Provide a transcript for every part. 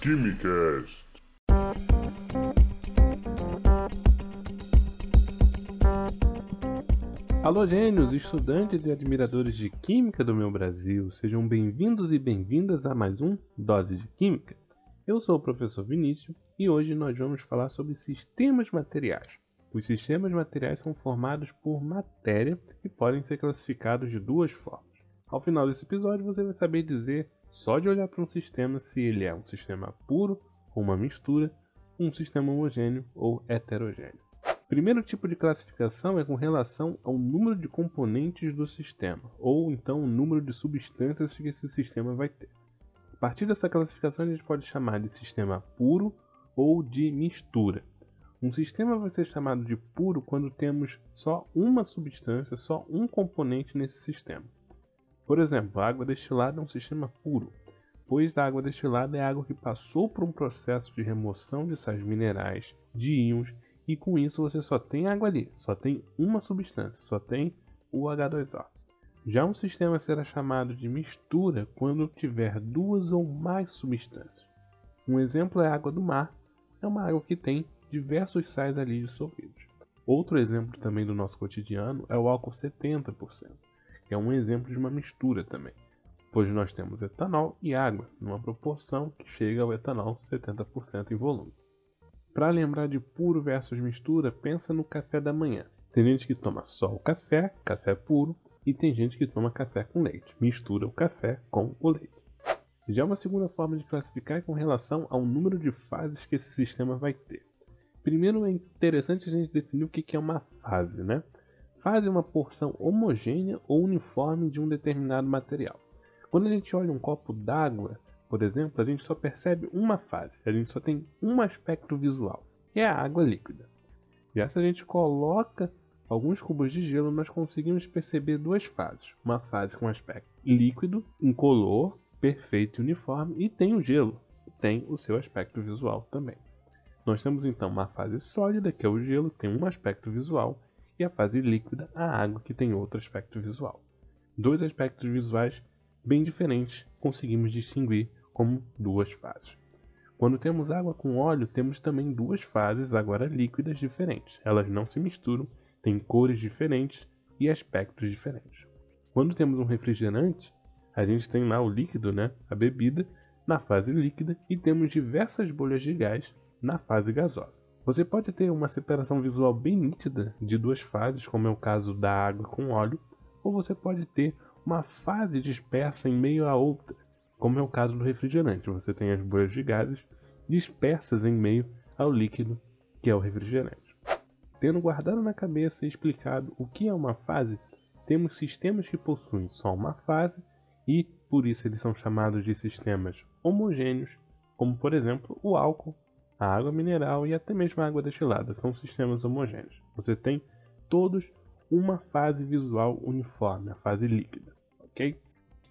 Quimicast. Alô, gênios, estudantes e admiradores de Química do meu Brasil, sejam bem-vindos e bem-vindas a mais um Dose de Química. Eu sou o professor Vinícius e hoje nós vamos falar sobre sistemas materiais. Os sistemas materiais são formados por matéria e podem ser classificados de duas formas. Ao final desse episódio, você vai saber dizer, só de olhar para um sistema, se ele é um sistema puro ou uma mistura, um sistema homogêneo ou heterogêneo. Primeiro tipo de classificação é com relação ao número de componentes do sistema, ou então o número de substâncias que esse sistema vai ter. A partir dessa classificação, a gente pode chamar de sistema puro ou de mistura. Um sistema vai ser chamado de puro quando temos só uma substância, só um componente nesse sistema. Por exemplo, a água destilada é um sistema puro, pois a água destilada é água que passou por um processo de remoção de sais minerais, de íons, e com isso você só tem água ali, só tem uma substância, só tem o H2O. Já um sistema será chamado de mistura quando tiver duas ou mais substâncias. Um exemplo é a água do mar, é uma água que tem diversos sais ali dissolvidos. Outro exemplo também do nosso cotidiano é o álcool 70%, que é um exemplo de uma mistura também, pois nós temos etanol e água, numa proporção que chega ao etanol 70% em volume. Para lembrar de puro versus mistura, pensa no café da manhã. Tem gente que toma só o café, café puro, e tem gente que toma café com leite, mistura o café com o leite. Já uma segunda forma de classificar é com relação ao número de fases que esse sistema vai ter. Primeiro é interessante a gente definir o que é uma fase, né? Fase é uma porção homogênea ou uniforme de um determinado material. Quando a gente olha um copo d'água, por exemplo, a gente só percebe uma fase, a gente só tem um aspecto visual, que é a água líquida. Já se a gente coloca alguns cubos de gelo, nós conseguimos perceber duas fases. Uma fase com aspecto líquido, incolor, perfeito e uniforme, e tem o gelo, que tem o seu aspecto visual também. Nós temos então uma fase sólida, que é o gelo, que tem um aspecto visual, e a fase líquida, a água, que tem outro aspecto visual. Dois aspectos visuais bem diferentes conseguimos distinguir como duas fases. Quando temos água com óleo, temos também duas fases, agora líquidas, diferentes. Elas não se misturam, têm cores diferentes e aspectos diferentes. Quando temos um refrigerante, a gente tem lá o líquido, né, a bebida, na fase líquida e temos diversas bolhas de gás na fase gasosa. Você pode ter uma separação visual bem nítida de duas fases, como é o caso da água com óleo, ou você pode ter uma fase dispersa em meio a outra, como é o caso do refrigerante. Você tem as bolhas de gases dispersas em meio ao líquido, que é o refrigerante. Tendo guardado na cabeça e explicado o que é uma fase, temos sistemas que possuem só uma fase e, por isso, eles são chamados de sistemas homogêneos, como por exemplo o álcool a água mineral e até mesmo a água destilada são sistemas homogêneos. Você tem todos uma fase visual uniforme, a fase líquida, ok?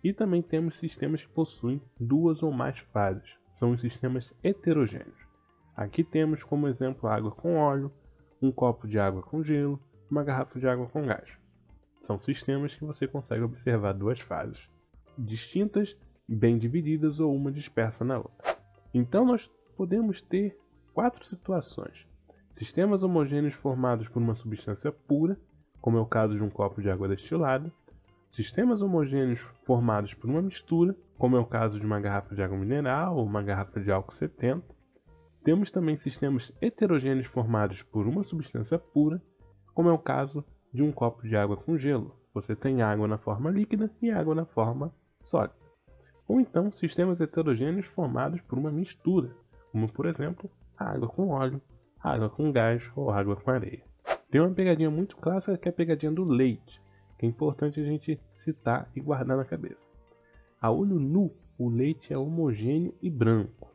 E também temos sistemas que possuem duas ou mais fases, são os sistemas heterogêneos. Aqui temos como exemplo água com óleo, um copo de água com gelo, uma garrafa de água com gás. São sistemas que você consegue observar duas fases distintas, bem divididas ou uma dispersa na outra. Então nós podemos ter quatro situações: sistemas homogêneos formados por uma substância pura, como é o caso de um copo de água destilada, sistemas homogêneos formados por uma mistura, como é o caso de uma garrafa de água mineral ou uma garrafa de álcool 70. Temos também sistemas heterogêneos formados por uma substância pura, como é o caso de um copo de água com gelo. Você tem água na forma líquida e água na forma sólida. Ou então sistemas heterogêneos formados por uma mistura, como por exemplo água com óleo, água com gás ou água com areia. Tem uma pegadinha muito clássica que é a pegadinha do leite, que é importante a gente citar e guardar na cabeça. A olho nu, o leite é homogêneo e branco,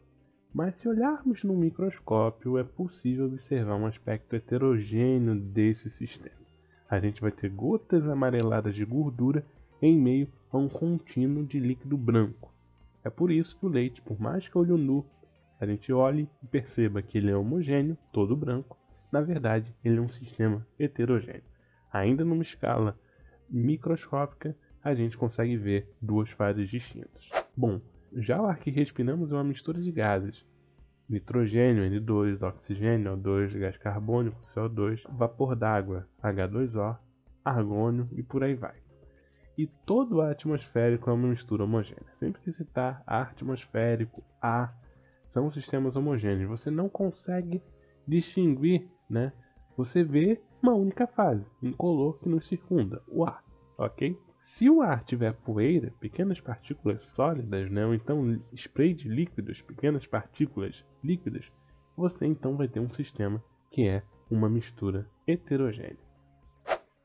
mas se olharmos no microscópio é possível observar um aspecto heterogêneo desse sistema. A gente vai ter gotas amareladas de gordura em meio a um contínuo de líquido branco. É por isso que o leite, por mais que olho nu a gente olhe e perceba que ele é homogêneo, todo branco, na verdade ele é um sistema heterogêneo. Ainda numa escala microscópica, a gente consegue ver duas fases distintas. Bom, Já o ar que respiramos é uma mistura de gases. Nitrogênio, N2, oxigênio, O2, gás carbônico, CO2, vapor d'água, H2O, argônio e por aí vai. E todo ar atmosférico é uma mistura homogênea. Sempre que citar ar atmosférico, ar, são sistemas homogêneos. Você não consegue distinguir, né? Você vê uma única fase, um color que nos circunda, o ar, ok? Se o ar tiver poeira, pequenas partículas sólidas, né, ou então spray de líquidos, pequenas partículas líquidas, você então vai ter um sistema que é uma mistura heterogênea.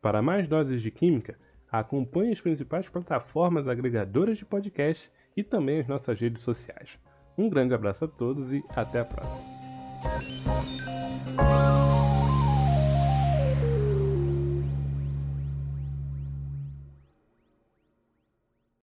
Para mais doses de química, acompanhe as principais plataformas agregadoras de podcast e também as nossas redes sociais. Um grande abraço a todos e até a próxima.